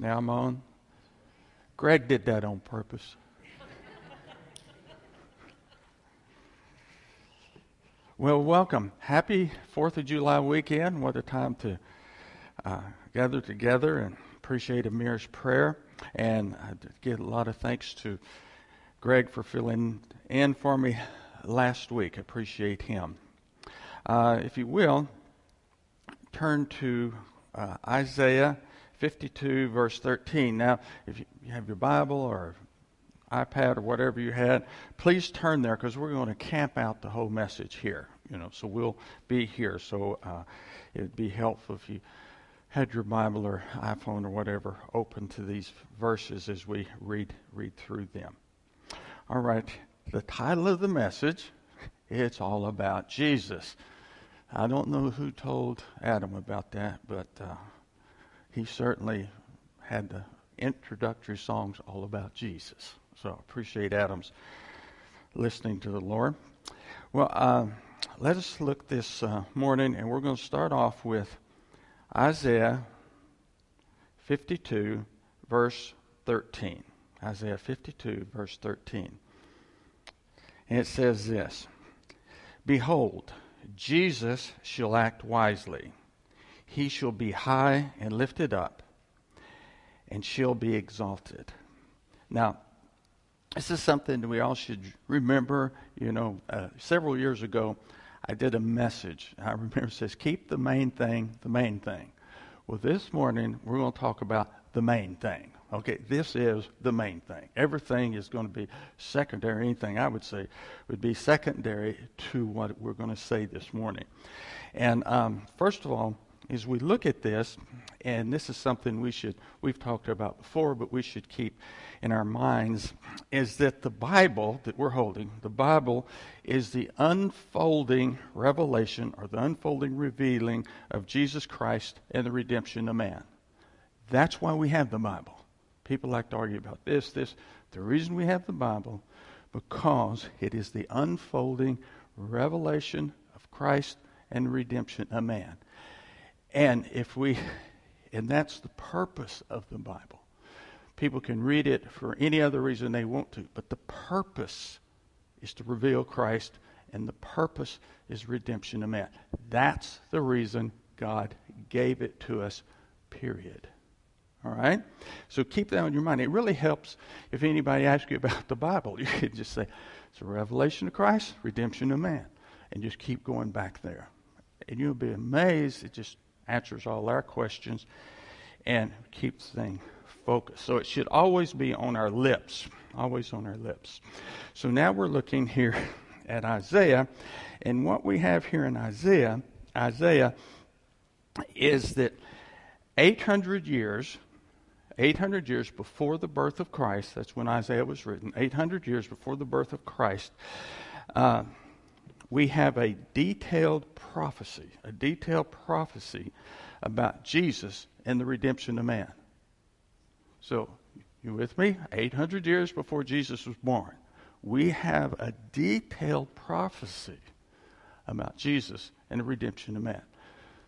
Now I'm on. Greg did that on purpose. well, welcome. Happy 4th of July weekend. What a time to uh, gather together and appreciate Amir's prayer. And I give a lot of thanks to Greg for filling in for me last week. Appreciate him. Uh, if you will, turn to uh, Isaiah 52, verse 13. Now, if you have your Bible or iPad or whatever you had, please turn there because we're going to camp out the whole message here. You know, so we'll be here. So uh, it'd be helpful if you had your Bible or iPhone or whatever open to these verses as we read read through them. All right, the title of the message it's all about Jesus. I don't know who told Adam about that, but uh, he certainly had the introductory songs all about Jesus. So I appreciate Adam's listening to the Lord. Well, uh, let us look this uh, morning, and we're going to start off with Isaiah 52, verse 13. Isaiah 52, verse 13. And it says this Behold, Jesus shall act wisely he shall be high and lifted up, and shall be exalted. Now, this is something that we all should remember. You know, uh, several years ago, I did a message. I remember it says, Keep the main thing the main thing. Well, this morning, we're going to talk about the main thing. Okay, this is the main thing. Everything is going to be secondary. Anything I would say would be secondary to what we're going to say this morning. And um, first of all, as we look at this, and this is something we should, we've talked about before, but we should keep in our minds, is that the Bible that we're holding, the Bible is the unfolding revelation or the unfolding revealing of Jesus Christ and the redemption of man. That's why we have the Bible. People like to argue about this, this. The reason we have the Bible, because it is the unfolding revelation of Christ and redemption of man. And if we, and that's the purpose of the Bible. People can read it for any other reason they want to, but the purpose is to reveal Christ, and the purpose is redemption of man. That's the reason God gave it to us, period. All right? So keep that in your mind. It really helps if anybody asks you about the Bible. You can just say, it's a revelation of Christ, redemption of man. And just keep going back there. And you'll be amazed. It just answers all our questions, and keeps things focused. So it should always be on our lips, always on our lips. So now we're looking here at Isaiah, and what we have here in Isaiah, Isaiah, is that 800 years 800 years before the birth of Christ, that's when Isaiah was written, 800 years before the birth of Christ, uh, we have a detailed prophecy, a detailed prophecy about Jesus and the redemption of man. So, you with me? 800 years before Jesus was born, we have a detailed prophecy about Jesus and the redemption of man.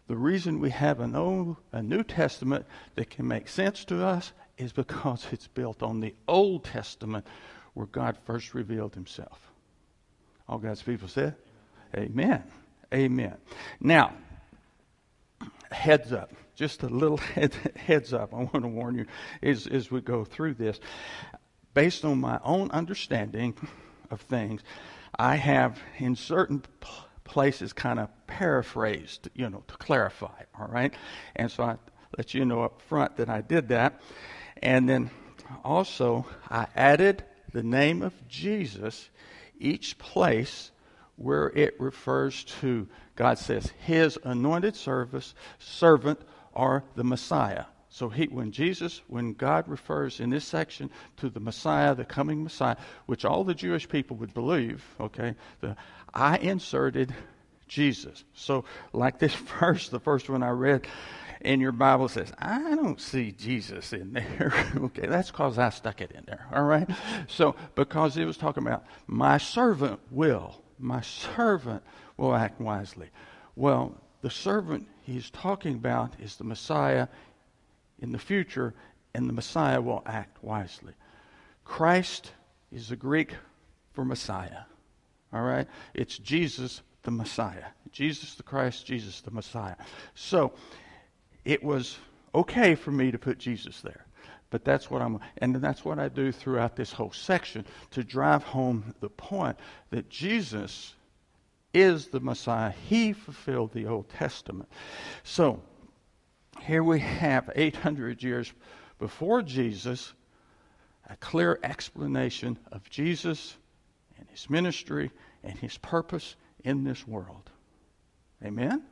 The reason we have an old, a New Testament that can make sense to us is because it's built on the Old Testament where God first revealed himself. All God's people said? Amen. Amen. Now, heads up, just a little head, heads up. I want to warn you as, as we go through this. Based on my own understanding of things, I have in certain places kind of paraphrased, you know, to clarify, all right? And so I let you know up front that I did that. And then also, I added the name of Jesus each place where it refers to, God says, his anointed service, servant, or the Messiah. So he, when Jesus, when God refers in this section to the Messiah, the coming Messiah, which all the Jewish people would believe, okay, the, I inserted Jesus. So like this verse, the first one I read in your Bible says, I don't see Jesus in there. okay, that's because I stuck it in there. All right. So because it was talking about my servant will my servant will act wisely. Well, the servant he's talking about is the Messiah in the future, and the Messiah will act wisely. Christ is the Greek for Messiah. All right? It's Jesus the Messiah. Jesus the Christ, Jesus the Messiah. So it was okay for me to put Jesus there. But that's what I'm, and that's what I do throughout this whole section to drive home the point that Jesus is the Messiah. He fulfilled the Old Testament. So here we have 800 years before Jesus, a clear explanation of Jesus and his ministry and his purpose in this world. Amen?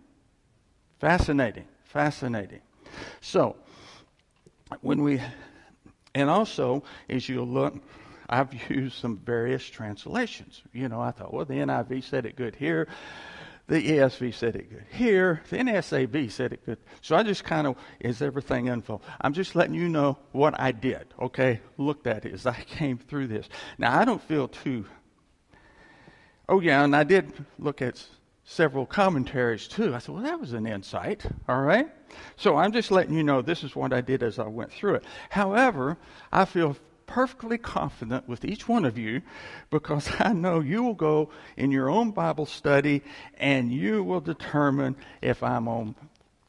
Fascinating, fascinating. So, when we, and also, as you look, I've used some various translations. You know, I thought, well, the NIV said it good here. The ESV said it good here. The NASB said it good. So I just kind of, is everything info? I'm just letting you know what I did, okay? Looked at it as I came through this. Now, I don't feel too Oh, yeah, and I did look at several commentaries too. I said, well, that was an insight, all right? So I'm just letting you know this is what I did as I went through it. However, I feel perfectly confident with each one of you because I know you will go in your own Bible study and you will determine if I'm on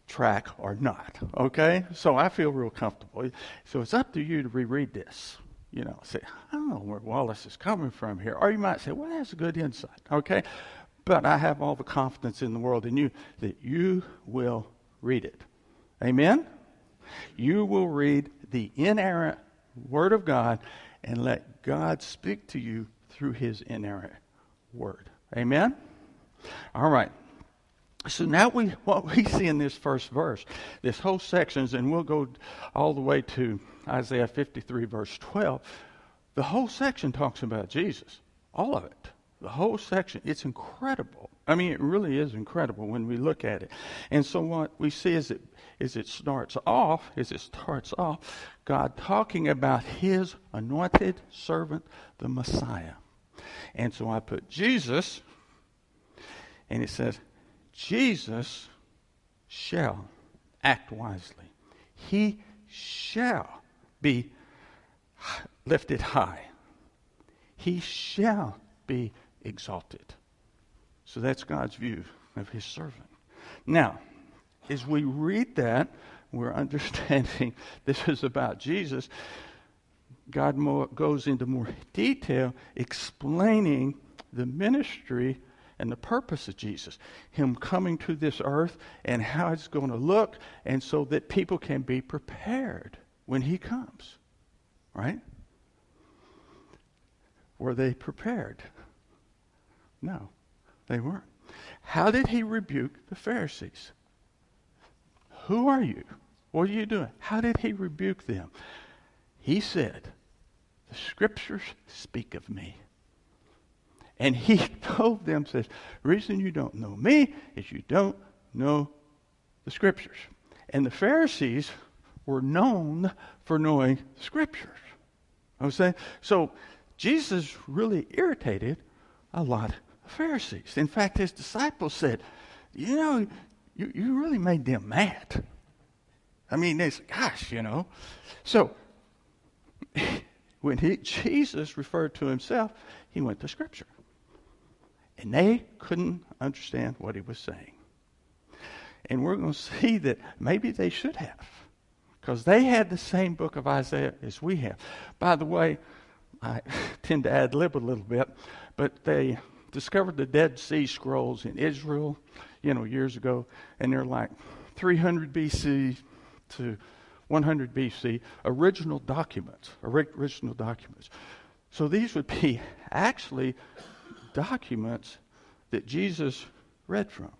track or not. Okay? So I feel real comfortable. So it's up to you to reread this you know, say, I don't know where Wallace is coming from here. Or you might say, well, that's a good insight, okay? But I have all the confidence in the world in you that you will read it. Amen? You will read the inerrant Word of God and let God speak to you through His inerrant Word. Amen? All right. So now we what we see in this first verse, this whole sections, and we'll go all the way to Isaiah 53, verse 12. The whole section talks about Jesus. All of it. The whole section. It's incredible. I mean, it really is incredible when we look at it. And so what we see is it is it starts off, is it starts off, God talking about his anointed servant, the Messiah. And so I put Jesus, and it says, Jesus shall act wisely. He shall be lifted high. He shall be exalted. So that's God's view of his servant. Now, as we read that, we're understanding this is about Jesus. God more, goes into more detail explaining the ministry and the purpose of Jesus, Him coming to this earth and how it's going to look, and so that people can be prepared when He comes. Right? Were they prepared? No, they weren't. How did He rebuke the Pharisees? Who are you? What are you doing? How did He rebuke them? He said, The scriptures speak of me. And he told them, says, reason you don't know me is you don't know the scriptures. And the Pharisees were known for knowing the scriptures. I was saying? So Jesus really irritated a lot Pharisees. In fact, his disciples said, You know, you, you really made them mad. I mean, they said, Gosh, you know. So when he, Jesus referred to himself, he went to Scripture. And they couldn't understand what he was saying. And we're going to see that maybe they should have, because they had the same book of Isaiah as we have. By the way, I tend to ad lib a little bit, but they discovered the Dead Sea Scrolls in Israel, you know, years ago, and they're like 300 BC to 100 BC, original documents, original documents. So these would be actually documents that Jesus read from.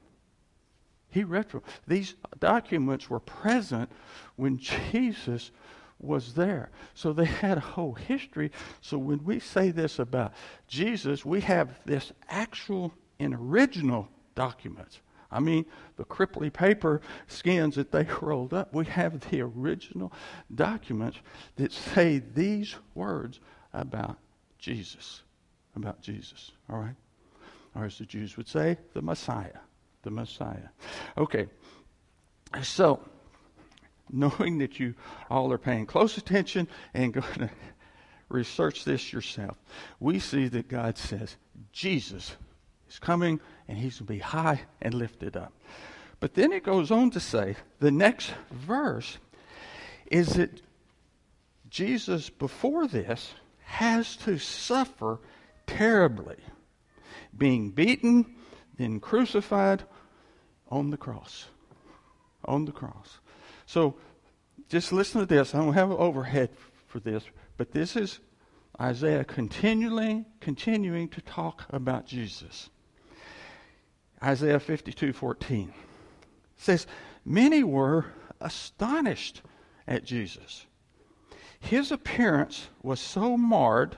He read from. These documents were present when Jesus was there. So they had a whole history. So when we say this about Jesus, we have this actual and original documents. I mean, the cripply paper skins that they rolled up, we have the original documents that say these words about Jesus about Jesus. All right? Or as the Jews would say, the Messiah. The Messiah. Okay. So, knowing that you all are paying close attention and going to research this yourself, we see that God says Jesus is coming and he's going to be high and lifted up. But then it goes on to say the next verse is that Jesus, before this, has to suffer terribly, being beaten, then crucified on the cross. On the cross. So just listen to this. I don't have an overhead for this, but this is Isaiah continually continuing to talk about Jesus. Isaiah 52:14 says, "Many were astonished at Jesus. His appearance was so marred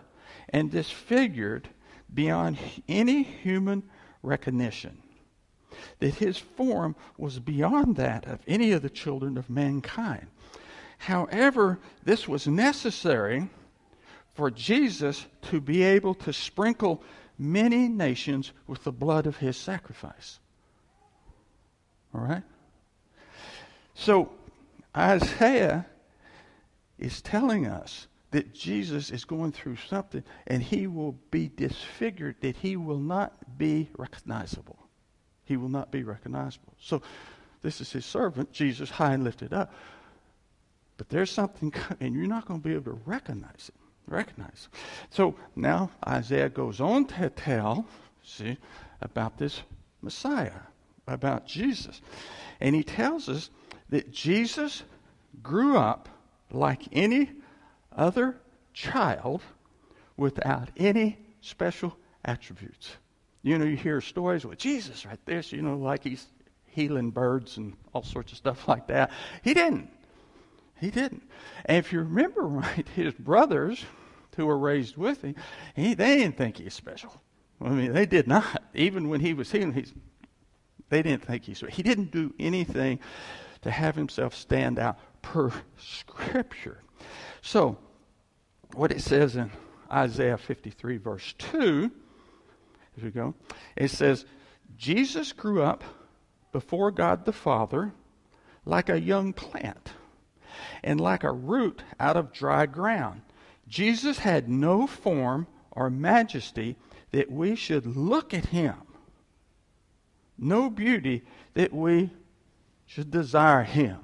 and disfigured beyond any human recognition that his form was beyond that of any of the children of mankind. However, this was necessary for Jesus to be able to sprinkle many nations with the blood of his sacrifice. All right? So, Isaiah is telling us that Jesus is going through something and he will be disfigured, that he will not be recognizable. He will not be recognizable. So, this is his servant, Jesus, high and lifted up. But there's something, and you're not going to be able to recognize it. Recognize. It. So now Isaiah goes on to tell, see, about this Messiah, about Jesus. And he tells us that Jesus grew up like any other child without any special attributes. You know, you hear stories with Jesus right there, you know, like he's healing birds and all sorts of stuff like that. He didn't. He didn't. And if you remember right, his brothers who were raised with him, he, they didn't think he's special. I mean, they did not. Even when he was healing, he's, they didn't think he he's He didn't do anything to have himself stand out per Scripture. So, what it says in Isaiah 53, verse 2, as we go, it says, Jesus grew up before God the Father like a young plant and like a root out of dry ground. Jesus had no form or majesty that we should look at him, no beauty that we should desire him.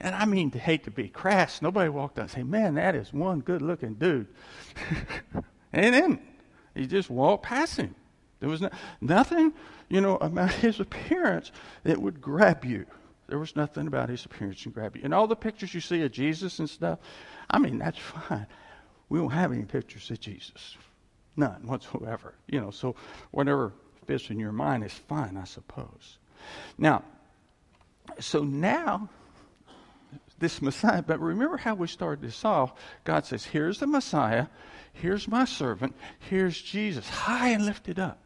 And I mean to hate to be crass. Nobody walked up and say, Man, that is one good looking dude. and then he just walked past him. There was no, nothing, you know, about his appearance that would grab you. There was nothing about his appearance and grab you. And all the pictures you see of Jesus and stuff, I mean, that's fine. We don't have any pictures of Jesus. None whatsoever. You know, so whatever fits in your mind is fine, I suppose. Now, so now this Messiah. But remember how we started this off. God says, Here's the Messiah, here's my servant, here's Jesus, high and lifted up.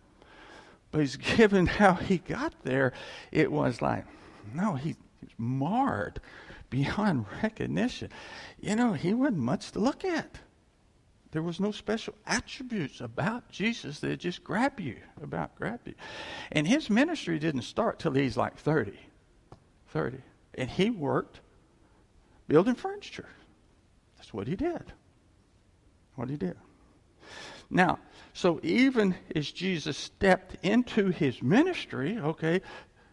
But he's given how he got there, it was like, no, he, he's marred beyond recognition. You know, he wasn't much to look at. There was no special attributes about Jesus that just grab you, about grab you. And his ministry didn't start till he's like 30. 30. And he worked building furniture. That's what he did. What he did. Now, so even as Jesus stepped into his ministry, okay,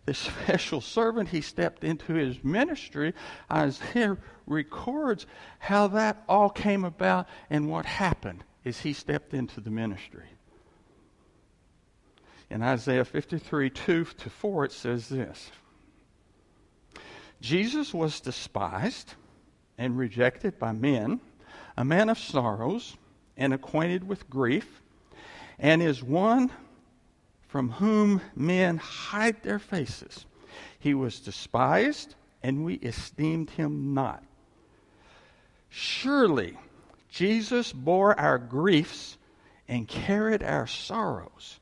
the special servant, he stepped into his ministry. Isaiah records how that all came about and what happened as he stepped into the ministry. In Isaiah 53 2 to 4, it says this Jesus was despised and rejected by men, a man of sorrows and acquainted with grief, and is one from whom men hide their faces. He was despised, and we esteemed him not. Surely Jesus bore our griefs and carried our sorrows.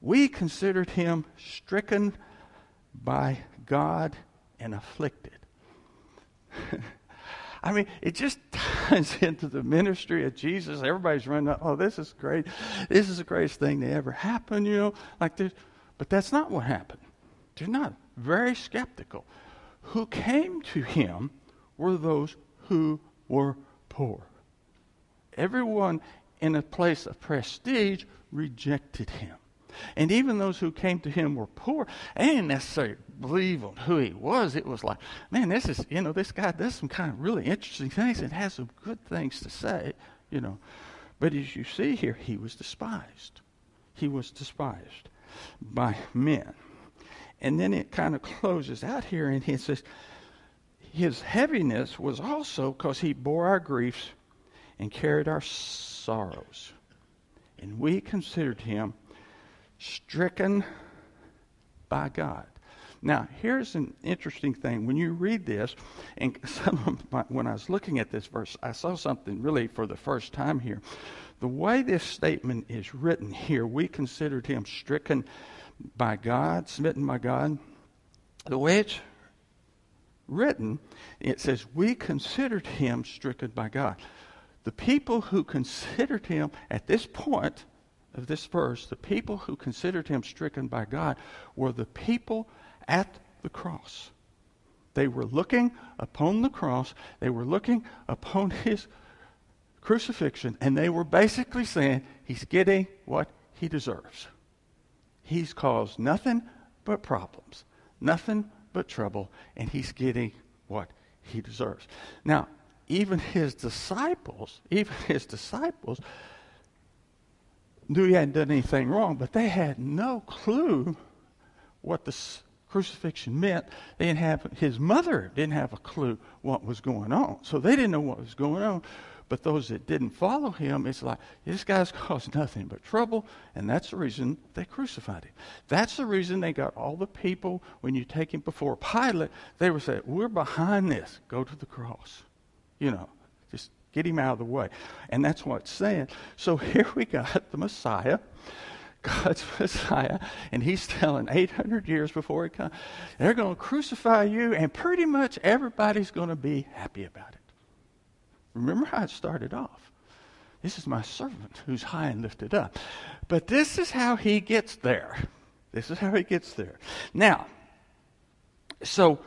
We considered him stricken by God and afflicted. I mean, it just ties into the ministry of Jesus. Everybody's running up, oh, this is great. This is the greatest thing that ever happened, you know, like this. But that's not what happened. They're not. Very skeptical. who came to him were those who were poor. Everyone in a place of prestige rejected him. And even those who came to him were poor. They didn't necessarily believe on who he was. It was like, man, this is, you know, this guy does some kind of really interesting things and has some good things to say, you know. But as you see here, he was despised. He was despised by men. And then it kind of closes out here and he says, his heaviness was also because he bore our griefs and carried our sorrows. And we considered him stricken by God. Now, here's an interesting thing. When you read this, and my, when I was looking at this verse, I saw something really for the first time here. The way this statement is written here, we considered him stricken by God, smitten by God. The way it's written, it says, We considered him stricken by God. The people who considered him at this point of this verse, the people who considered him stricken by God were the people at the cross. They were looking upon the cross, they were looking upon his crucifixion, and they were basically saying, He's getting what he deserves. He's caused nothing but problems, nothing but trouble, and he's getting what he deserves. Now, even his disciples, even his disciples knew he hadn't done anything wrong, but they had no clue what the crucifixion meant. They didn't have his mother didn't have a clue what was going on, so they didn't know what was going on. But those that didn't follow him, it's like this guy's caused nothing but trouble, and that's the reason they crucified him. That's the reason they got all the people when you take him before Pilate. They were saying, "We're behind this. Go to the cross." You know, Get him out of the way. And that's what it's saying. So here we got the Messiah, God's Messiah, and he's telling 800 years before he comes, they're going to crucify you, and pretty much everybody's going to be happy about it. Remember how it started off. This is my servant who's high and lifted up. But this is how he gets there. This is how he gets there. Now, so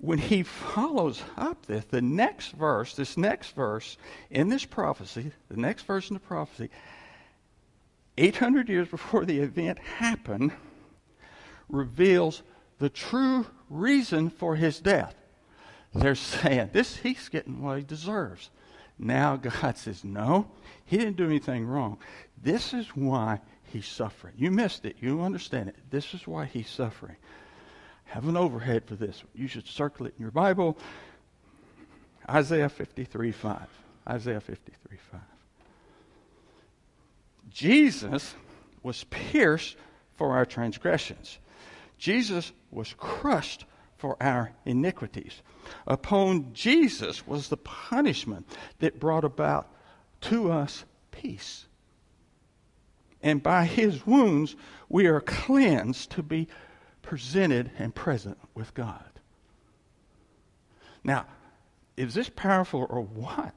when he follows up this, the next verse, this next verse in this prophecy, the next verse in the prophecy, 800 years before the event happened, reveals the true reason for his death. They're saying, this he's getting what he deserves. Now God says, no, he didn't do anything wrong. This is why he's suffering. You missed it. You understand it. This is why he's suffering have an overhead for this. You should circle it in your Bible. Isaiah 53 5. Isaiah 53 5. Jesus was pierced for our transgressions. Jesus was crushed for our iniquities. Upon Jesus was the punishment that brought about to us peace. And by his wounds we are cleansed to be presented and present with God. Now, is this powerful or what?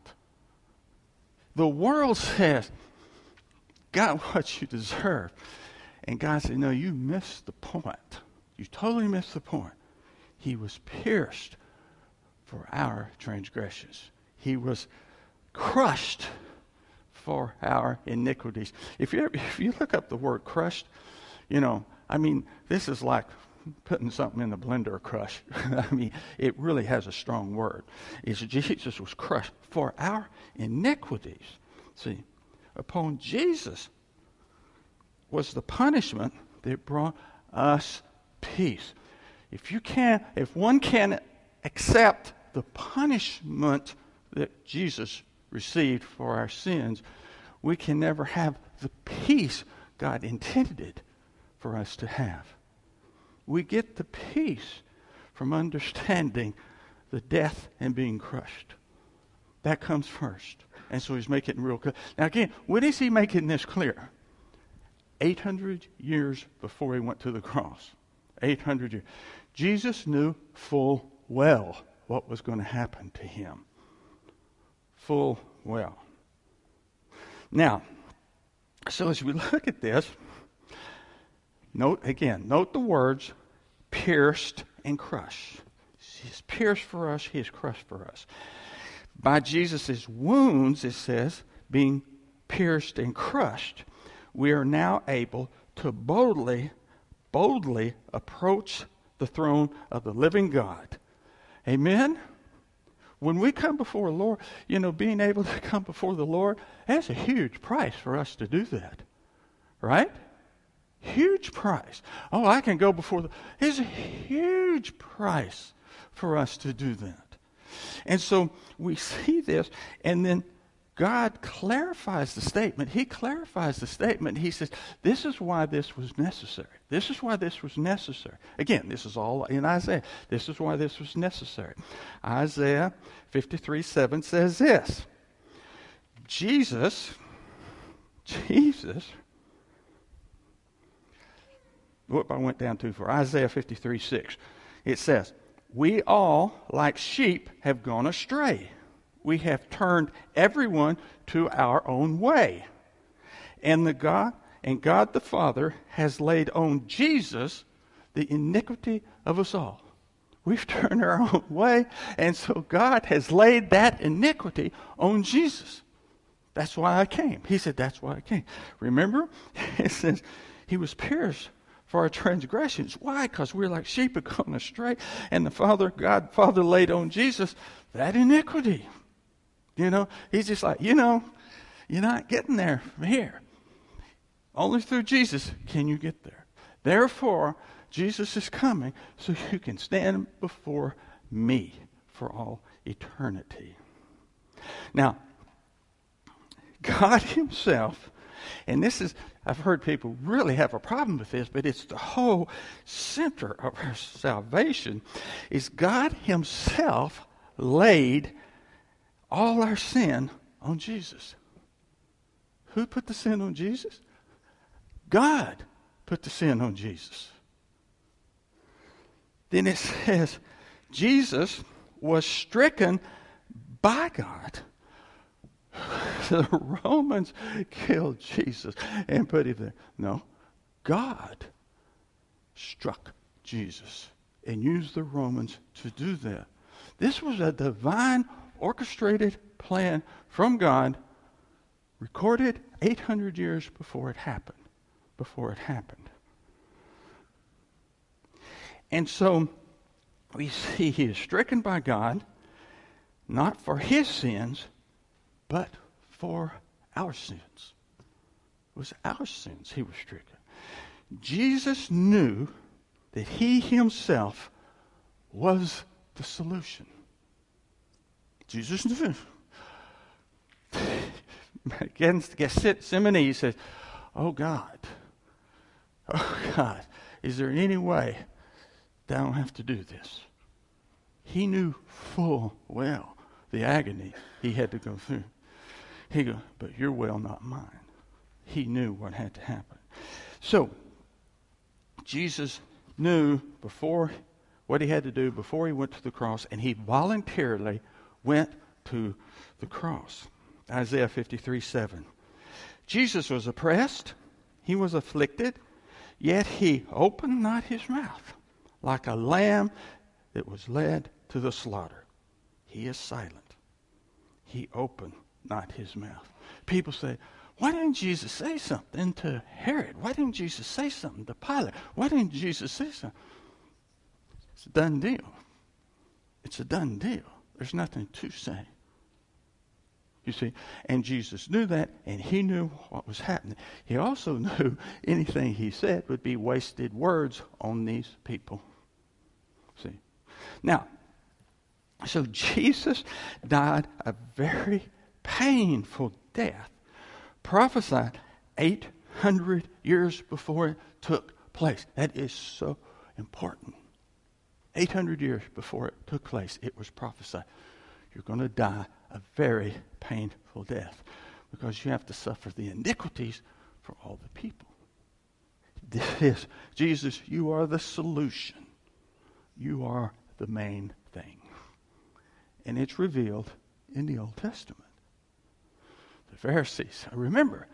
The world says, got what you deserve. And God said, No, you missed the point. You totally missed the point. He was pierced for our transgressions, He was crushed for our iniquities. If you, if you look up the word crushed, you know, I mean, this is like putting something in the blender crush. I mean, it really has a strong word. Is Jesus was crushed for our iniquities. See, upon Jesus was the punishment that brought us peace. If you can, if one can accept the punishment that Jesus received for our sins, we can never have the peace God intended for us to have. We get the peace from understanding the death and being crushed. That comes first. And so he's making real clear. Now, again, when is he making this clear? 800 years before he went to the cross. 800 years. Jesus knew full well what was going to happen to him. Full well. Now, so as we look at this, Note again, note the words pierced and crushed. He is pierced for us, he is crushed for us. By Jesus' wounds, it says, being pierced and crushed, we are now able to boldly, boldly approach the throne of the living God. Amen? When we come before the Lord, you know, being able to come before the Lord, that's a huge price for us to do that. Right? Huge price. Oh, I can go before the. It's a huge price for us to do that. And so we see this, and then God clarifies the statement. He clarifies the statement. He says, This is why this was necessary. This is why this was necessary. Again, this is all in Isaiah. This is why this was necessary. Isaiah 53 7 says this Jesus, Jesus, whoop, I went down too far. Isaiah 53 6. It says, We all, like sheep, have gone astray we have turned everyone to our own way. And the God and God the Father has laid on Jesus the iniquity of us all. We've turned our own way, and so God has laid that iniquity on Jesus. That's why I came. He said, That's why I came. Remember? It says, He was pierced for our transgressions. Why? Because we're like sheep have gone astray, and the Father, God, Father laid on Jesus that iniquity. You know, he's just like, you know, you're not getting there from here. Only through Jesus can you get there. Therefore, Jesus is coming so you can stand before me for all eternity. Now, God Himself, and this is, I've heard people really have a problem with this, but it's the whole center of our salvation, is God Himself laid all our sin on Jesus. Who put the sin on Jesus? God put the sin on Jesus. Then it says, Jesus was stricken by God. the Romans killed Jesus and put him there. No, God struck Jesus and used the Romans to do that. This was a divine orchestrated plan from God, recorded 800 years before it happened. Before it happened. And so we see he is stricken by God, not for his sins, but for our sins. It was our sins he was stricken. Jesus knew that he himself was the solution. Jesus knew. Against Gethsemane, he says, Oh God, oh God, is there any way that I don't have to do this? He knew full well the agony he had to go through. He go, but your will, not mine. He knew what had to happen. So, Jesus knew before what he had to do before he went to the cross, and he voluntarily went to the cross. Isaiah 53 7. Jesus was oppressed, he was afflicted, yet he opened not his mouth, like a lamb that was led to the slaughter. He is silent. He opened not his mouth. People say, why didn't Jesus say something to Herod? Why didn't Jesus say something to Pilate? Why didn't Jesus say something? It's a done deal. It's a done deal. There's nothing to say. You see, and Jesus knew that, and he knew what was happening. He also knew anything he said would be wasted words on these people. See? Now, so Jesus died a very painful death, prophesied 800 years before it took place. That is so important. 800 years before it took place, it was prophesied. You're going to die a very painful death because you have to suffer the iniquities for all the people. This is, Jesus, you are the solution. You are the main thing. And it's revealed in the Old Testament. The Pharisees, remember,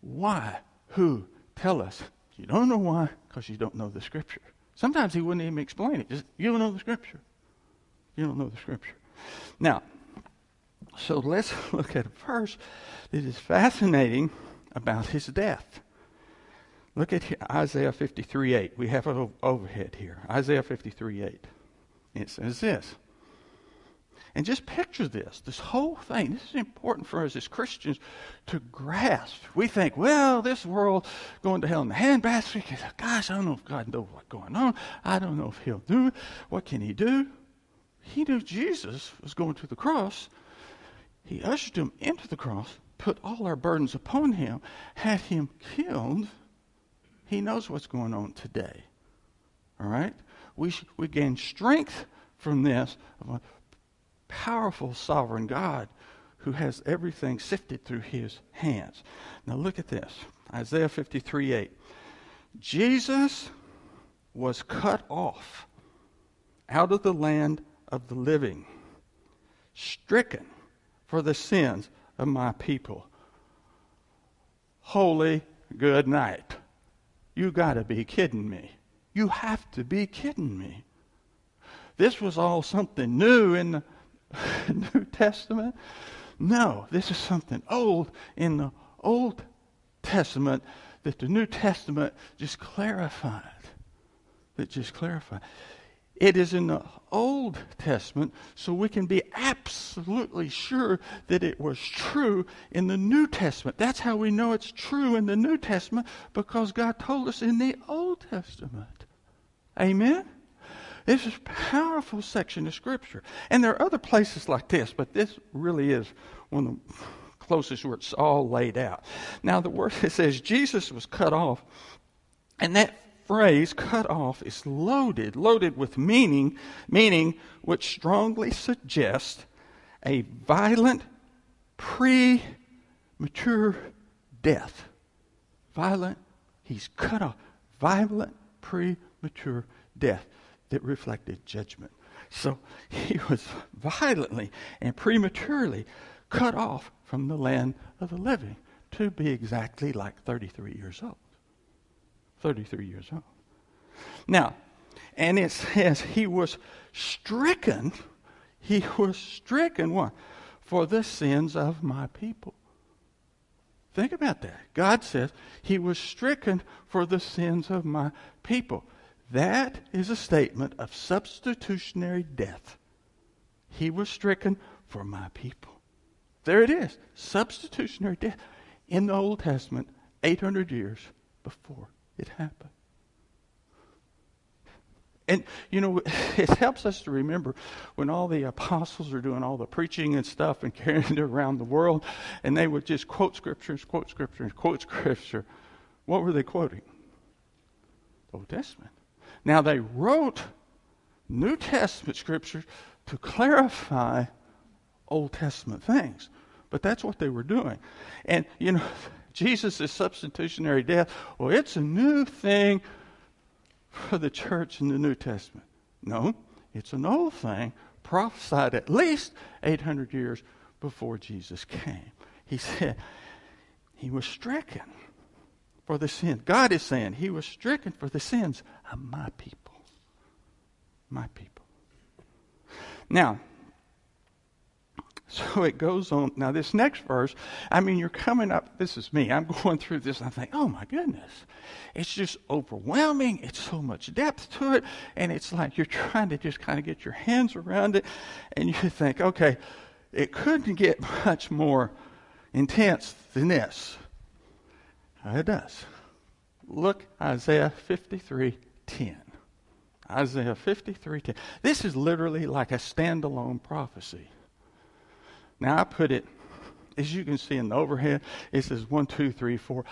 why, who, tell us. You don't know why because you don't know the Scripture. Sometimes he wouldn't even explain it. Just, you don't know the scripture. You don't know the scripture. Now, so let's look at a verse that is fascinating about his death. Look at Isaiah 53 8. We have an overhead here. Isaiah 53 8. It says this. And just picture this this whole thing. This is important for us as Christians to grasp. We think, well, this world going to hell in the handbasket. Gosh, I don't know if God knows what's going on. I don't know if He'll do it. What can He do? He knew Jesus was going to the cross. He ushered him into the cross, put all our burdens upon him, had him killed. He knows what's going on today. All right? We, we gain strength from this powerful sovereign God who has everything sifted through his hands. Now look at this Isaiah 53 8. Jesus was cut off out of the land of the living, stricken for the sins of my people. Holy good night. You got to be kidding me. You have to be kidding me. This was all something new in the New Testament. No, this is something old in the Old Testament that the New Testament just clarified. That just clarified. It is in the Old Testament, so we can be absolutely sure that it was true in the New Testament. That's how we know it's true in the New Testament because God told us in the Old Testament. Amen? This is a powerful section of Scripture. And there are other places like this, but this really is one of the closest where it's all laid out. Now, the word it says Jesus was cut off, and that phrase cut off is loaded, loaded with meaning, meaning which strongly suggests a violent, premature death. Violent, he's cut off. Violent, premature death that reflected judgment. So he was violently and prematurely cut off from the land of the living to be exactly like 33 years old. 33 years old. Now, and it says he was stricken, he was stricken what? For the sins of my people. Think about that. God says he was stricken for the sins of my people. That is a statement of substitutionary death. He was stricken for my people. There it is. Substitutionary death in the Old Testament, 800 years before it happened. And, you know, it helps us to remember when all the apostles are doing all the preaching and stuff and carrying it around the world, and they would just quote scriptures, quote scriptures, quote scripture. What were they quoting? The Old Testament. Now, they wrote New Testament scriptures to clarify Old Testament things, but that's what they were doing. And, you know, Jesus' substitutionary death, well, it's a new thing for the church in the New Testament. No, it's an old thing prophesied at least 800 years before Jesus came. He said he was stricken for the sin. God is saying he was stricken for the sins of my people. My people. Now, so it goes on. Now, this next verse, I mean, you're coming up. This is me. I'm going through this and I think, oh my goodness. It's just overwhelming. It's so much depth to it. And it's like you're trying to just kind of get your hands around it. And you think, okay, it couldn't get much more intense than this. Uh, it does. Look, Isaiah 53 10. Isaiah 53 10. This is literally like a standalone prophecy. Now, I put it, as you can see in the overhead, it says one, two, three, four.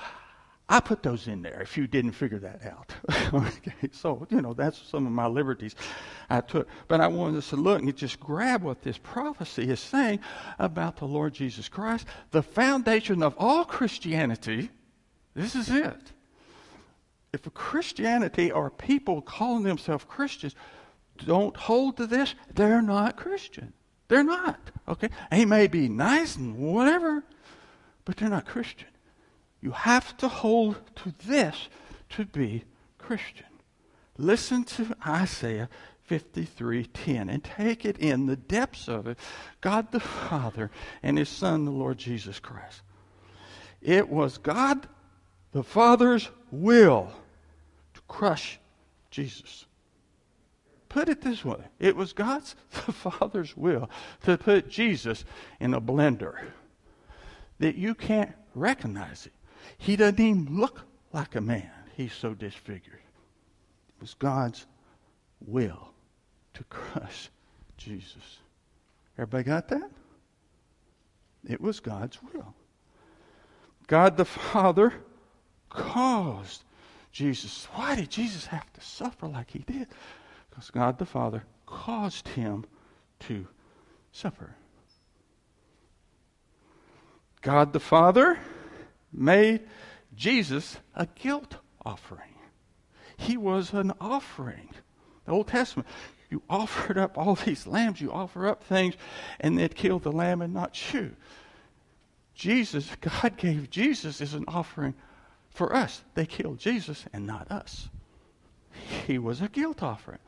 I put those in there if you didn't figure that out. okay, so, you know, that's some of my liberties I took. But I wanted us to look and just grab what this prophecy is saying about the Lord Jesus Christ, the foundation of all Christianity. This is it. If Christianity or people calling themselves Christians don't hold to this, they're not Christian. They're not. Okay? They may be nice and whatever, but they're not Christian. You have to hold to this to be Christian. Listen to Isaiah 53:10 and take it in the depths of it God the Father and his son the Lord Jesus Christ it was God the Father's will to crush Jesus put it this way it was God's the Father's will to put Jesus in a blender that you can't recognize it he doesn't even look like a man he's so disfigured it was God's will to crush Jesus. Everybody got that? It was God's will. God the Father caused Jesus. Why did Jesus have to suffer like he did? Because God the Father caused him to suffer. God the Father made Jesus a guilt offering. He was an offering. The Old Testament, you offered up all these lambs, you offer up things, and they'd kill the lamb and not you. Jesus, God gave Jesus as an offering for us. They killed Jesus and not us. He was a guilt offering.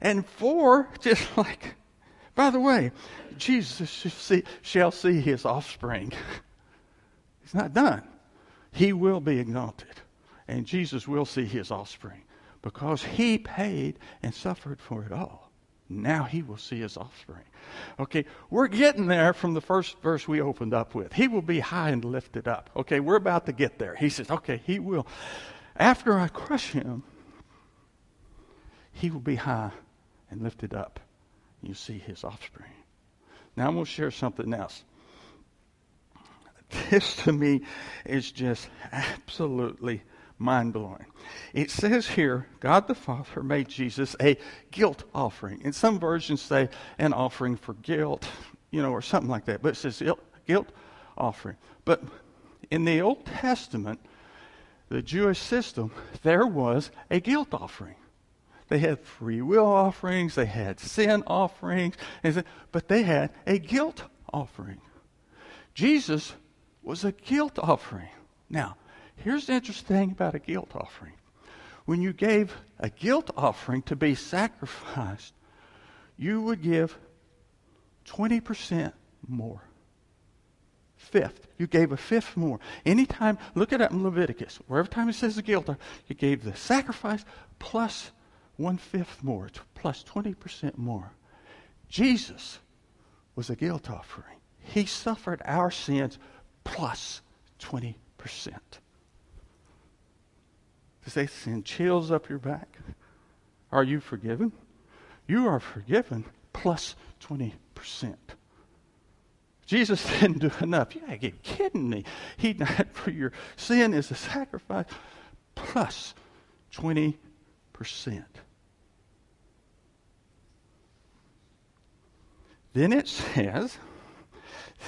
And for, just like, by the way, Jesus shall see, shall see his offspring. He's not done. He will be exalted. And Jesus will see his offspring because he paid and suffered for it all. Now he will see his offspring. Okay, we're getting there from the first verse we opened up with. He will be high and lifted up. Okay, we're about to get there. He says, okay, he will. After I crush him, he will be high and lifted up. You see his offspring. Now I'm going to share something else. This to me is just absolutely mind blowing. It says here, God the Father made Jesus a guilt offering. And some versions say an offering for guilt, you know, or something like that. But it says guilt offering. But in the Old Testament, the Jewish system, there was a guilt offering. They had free will offerings, they had sin offerings, but they had a guilt offering. Jesus was a guilt offering. Now, Here's the interesting thing about a guilt offering. When you gave a guilt offering to be sacrificed, you would give 20% more. Fifth. You gave a fifth more. Anytime, look it in Leviticus. Wherever time it says the guilt, offering, you gave the sacrifice plus one fifth more, plus 20% more. Jesus was a guilt offering. He suffered our sins plus 20%. They send chills up your back? Are you forgiven? You are forgiven plus 20%. Jesus didn't do enough. You gotta get kidding me. He died for your sin as a sacrifice plus 20%. Then it says,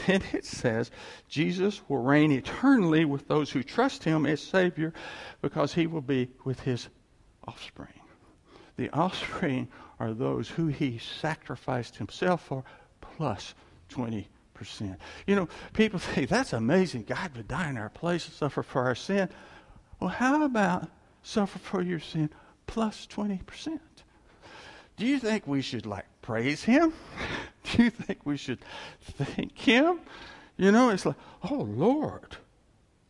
then it says Jesus will reign eternally with those who trust him as Savior because he will be with his offspring. The offspring are those who he sacrificed himself for plus 20%. You know, people say, that's amazing. God would die in our place and suffer for our sin. Well, how about suffer for your sin plus 20%? Do you think we should like praise him? You think we should thank him? You know, it's like, oh Lord,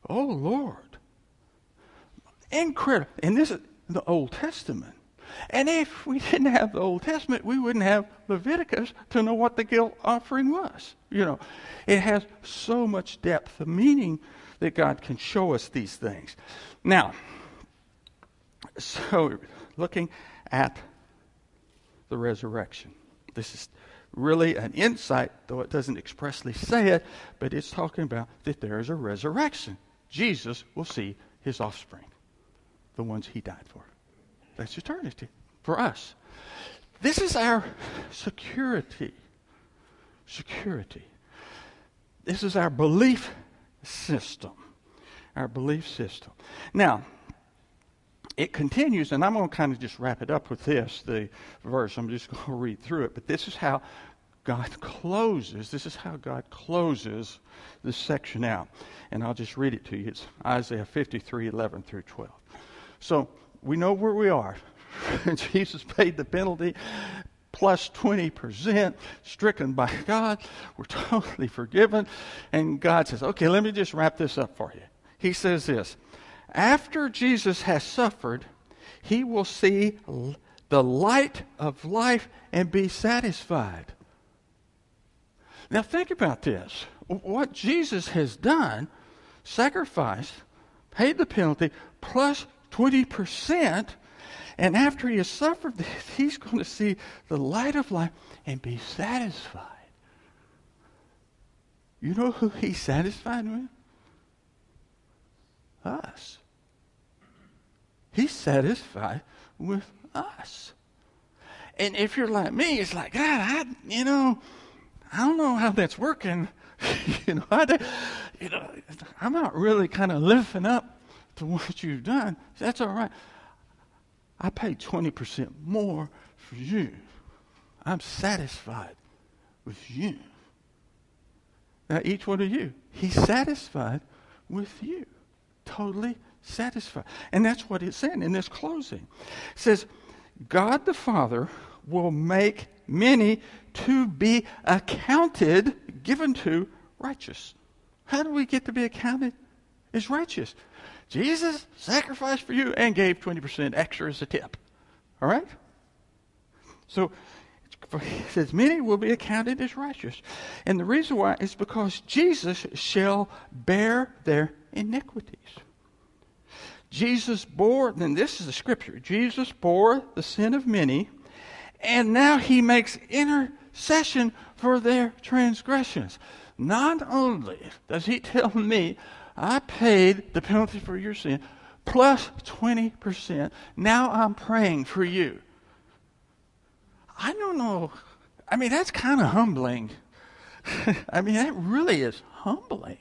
oh Lord. Incredible. And this is the Old Testament. And if we didn't have the Old Testament, we wouldn't have Leviticus to know what the guilt offering was. You know, it has so much depth of meaning that God can show us these things. Now, so looking at the resurrection. This is really an insight, though it doesn't expressly say it, but it's talking about that there is a resurrection. Jesus will see his offspring, the ones he died for. That's eternity for us. This is our security. Security. This is our belief system. Our belief system. Now, it continues, and I'm going to kind of just wrap it up with this, the verse. I'm just going to read through it. But this is how God closes. This is how God closes this section out. And I'll just read it to you. It's Isaiah 53 11 through 12. So we know where we are. Jesus paid the penalty plus 20%, stricken by God. We're totally forgiven. And God says, okay, let me just wrap this up for you. He says this After Jesus has suffered, he will see the light of life and be satisfied. Now, think about this. What Jesus has done, sacrificed, paid the penalty, plus 20%, and after he has suffered this, he's going to see the light of life and be satisfied. You know who he's satisfied with? Us. He's satisfied with us. And if you're like me, it's like, God, I, you know, I don't know how that's working. you know, I, you know, I'm not really kind of living up to what you've done. That's all right. I paid 20% more for you. I'm satisfied with you. Now, each one of you, he's satisfied with you. Totally satisfied. And that's what it's saying in this closing. It says, God the Father will make many to be accounted, given to righteous. How do we get to be accounted as righteous? Jesus sacrificed for you and gave 20% extra as a tip. All right? So says, Many will be accounted as righteous. And the reason why is because Jesus shall bear their iniquities. Jesus bore, then this is the scripture, Jesus bore the sin of many, and now he makes intercession for their transgressions. Not only does he tell me, I paid the penalty for your sin, plus 20%, now I'm praying for you. I don't know. I mean, that's kind of humbling. I mean, that really is humbling.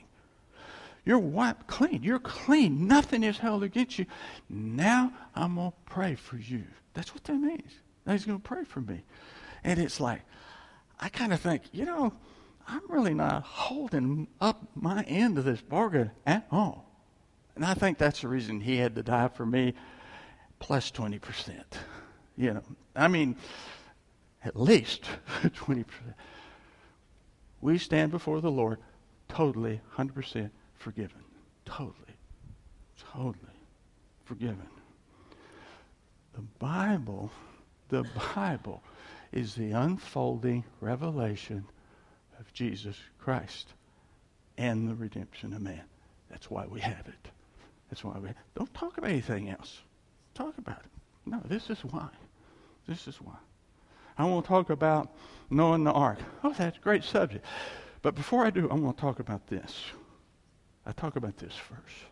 You're wiped clean. You're clean. Nothing is held against you. Now I'm going to pray for you. That's what that means. Now he's going to pray for me. And it's like, I kind of think, you know, I'm really not holding up my end of this bargain at all. And I think that's the reason he had to die for me, plus 20%. You know, I mean, at least 20%. We stand before the Lord totally, 100% forgiven. Totally, totally forgiven. The Bible, the Bible is the unfolding revelation of Jesus Christ and the redemption of man. That's why we have it. That's why we don't talk about anything else. Talk about it. No, this is why. This is why. I want to talk about knowing the ark. Oh, that's a great subject. But before I do, I want to talk about this. I talk about this verse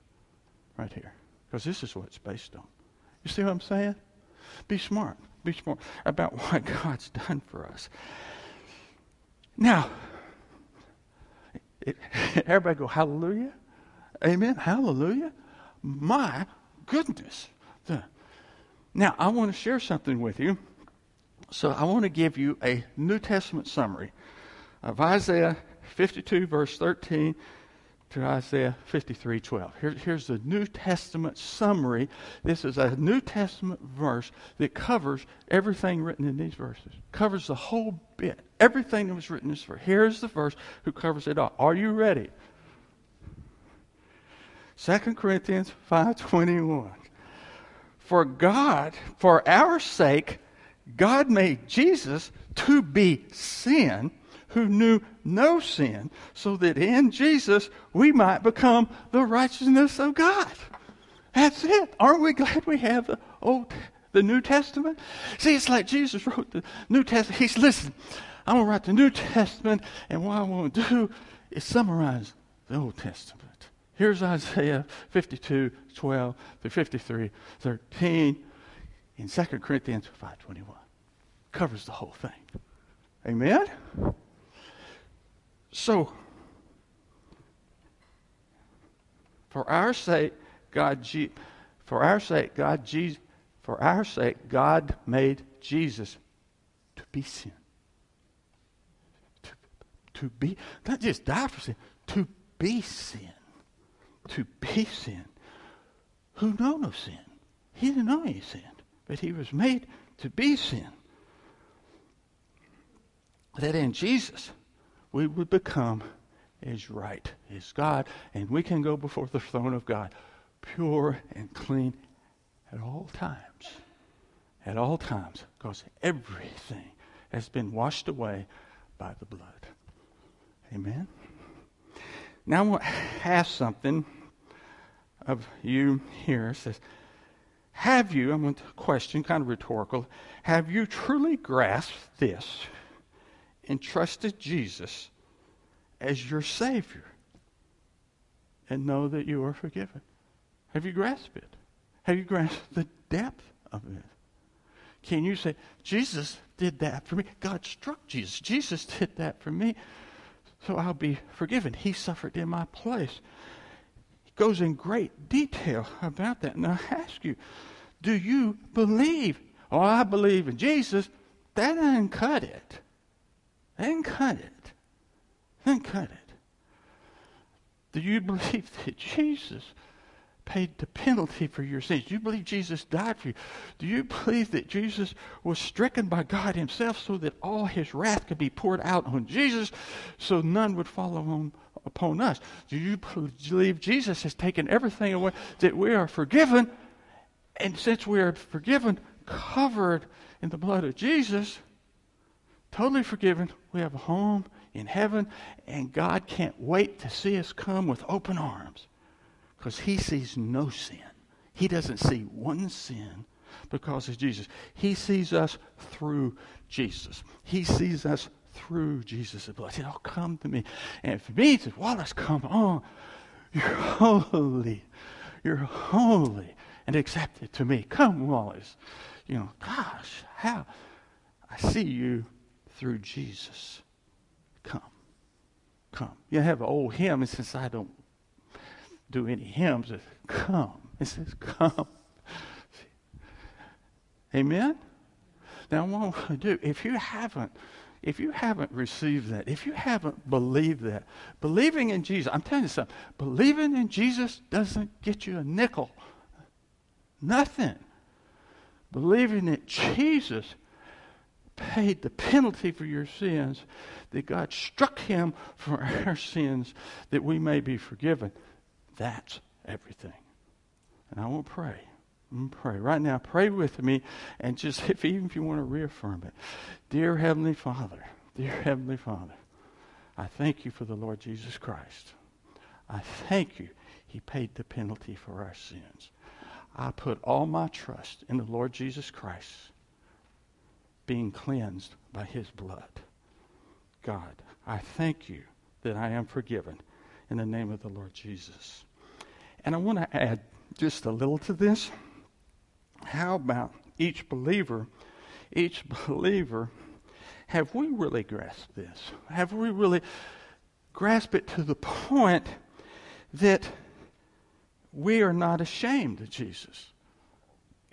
right here, because this is what it's based on. You see what I'm saying? Be smart. Be smart about what God's done for us. Now, it, everybody go, hallelujah. Amen. Hallelujah. My goodness. The, now, I want to share something with you. So, I want to give you a New Testament summary of Isaiah 52, verse 13 to Isaiah 53 12. Here, here's the New Testament summary. This is a New Testament verse that covers everything written in these verses, covers the whole bit, everything that was written this verse. Here's the verse who covers it all. Are you ready? 2 Corinthians 5:21. For God, for our sake, God made Jesus to be sin who knew no sin, so that in Jesus we might become the righteousness of God. That's it. Aren't we glad we have the Old, the New Testament? See, it's like Jesus wrote the New Testament. He's listen. I'm gonna write the New Testament, and what I want to do is summarize the Old Testament. Here's Isaiah 52, 12 to 53, 13 in 2 Corinthians 5.21. Covers the whole thing. Amen? So, for our sake, God, for our sake, God, Jesus, for our sake, God made Jesus to be sin. To, to be, not just die for sin, to be sin. To be sin. Who know no sin? He didn't know any sin. but he was made to be sin. That in Jesus we would become as right as God, and we can go before the throne of God pure and clean at all times. At all times, because everything has been washed away by the blood. Amen. Now I want to ask something of you here. It says, have you, I'm going to question, kind of rhetorical, have you truly grasped this and trusted Jesus as your Savior and know that you are forgiven? Have you grasped it? Have you grasped the depth of it? Can you say, Jesus did that for me? God struck Jesus. Jesus did that for me. So I'll be forgiven. He suffered in my place. He goes in great detail about that. Now I ask you, do you believe? Oh, I believe in Jesus. That doesn't cut it. Didn't cut it. Didn't cut it. Do you believe that Jesus paid the penalty for your sins? Do you believe Jesus died for you? Do you believe that Jesus was stricken by God Himself so that all His wrath could be poured out on Jesus so none would follow on upon us? Do you believe Jesus has taken everything away, that we are forgiven? And since we are forgiven, covered in the blood of Jesus, totally forgiven, we have a home in heaven, and God can't wait to see us come with open arms because he sees no sin. He doesn't see one sin because of Jesus. He sees us through Jesus. He sees us through Jesus' blood. Said, Oh, come to me. And for me, he said, Wallace, come on. You're holy. You're holy and accepted to me. Come, Wallace. You know, gosh, how I see you through Jesus. Come. Come. You have an old hymn, and since I don't do any hymns. It come. It says come. Amen? Now what I do, if you haven't, if you haven't received that, if you haven't believed that, believing in Jesus, I'm telling you something, believing in Jesus doesn't get you a nickel. Nothing. Believing that Jesus paid the penalty for your sins, that God struck him for our sins, that we may be forgiven. That's everything. And I will pray. I'm pray right now. Pray with me, and just if even if you want to reaffirm it, dear Heavenly Father, dear Heavenly Father, I thank you for the Lord Jesus Christ. I thank you. He paid the penalty for our sins. I put all my trust in the Lord Jesus Christ being cleansed by his blood. God, I thank you that I am forgiven in the name of the Lord Jesus. And I want to add just a little to this. How about each believer? Each believer, have we really grasped this? Have we really grasped it to the point that we are not ashamed of Jesus?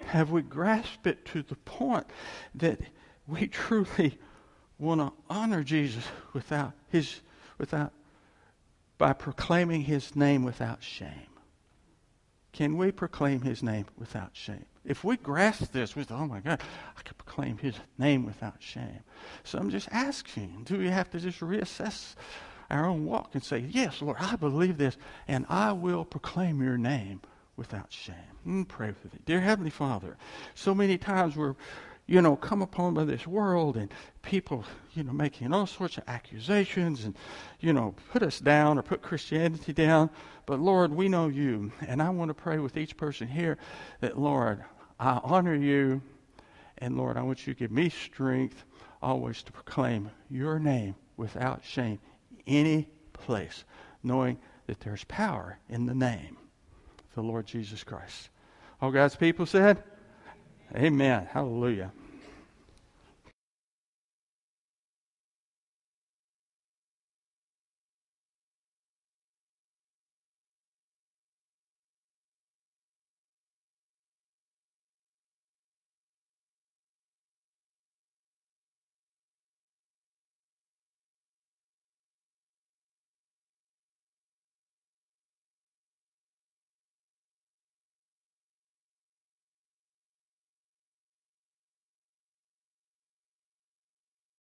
Have we grasped it to the point that we truly want to honor Jesus without his without by proclaiming his name without shame? Can we proclaim his name without shame? If we grasp this with, oh my God, I can proclaim his name without shame. So I'm just asking, do we have to just reassess our own walk and say, yes, Lord, I believe this, and I will proclaim your name without shame? And pray with it. Dear Heavenly Father, so many times we're you know, come upon by this world and people, you know, making all sorts of accusations and, you know, put us down or put Christianity down. But Lord, we know you. And I want to pray with each person here that, Lord, I honor you. And Lord, I want you to give me strength always to proclaim your name without shame any place, knowing that there's power in the name of the Lord Jesus Christ. All God's people said, Amen. Hallelujah.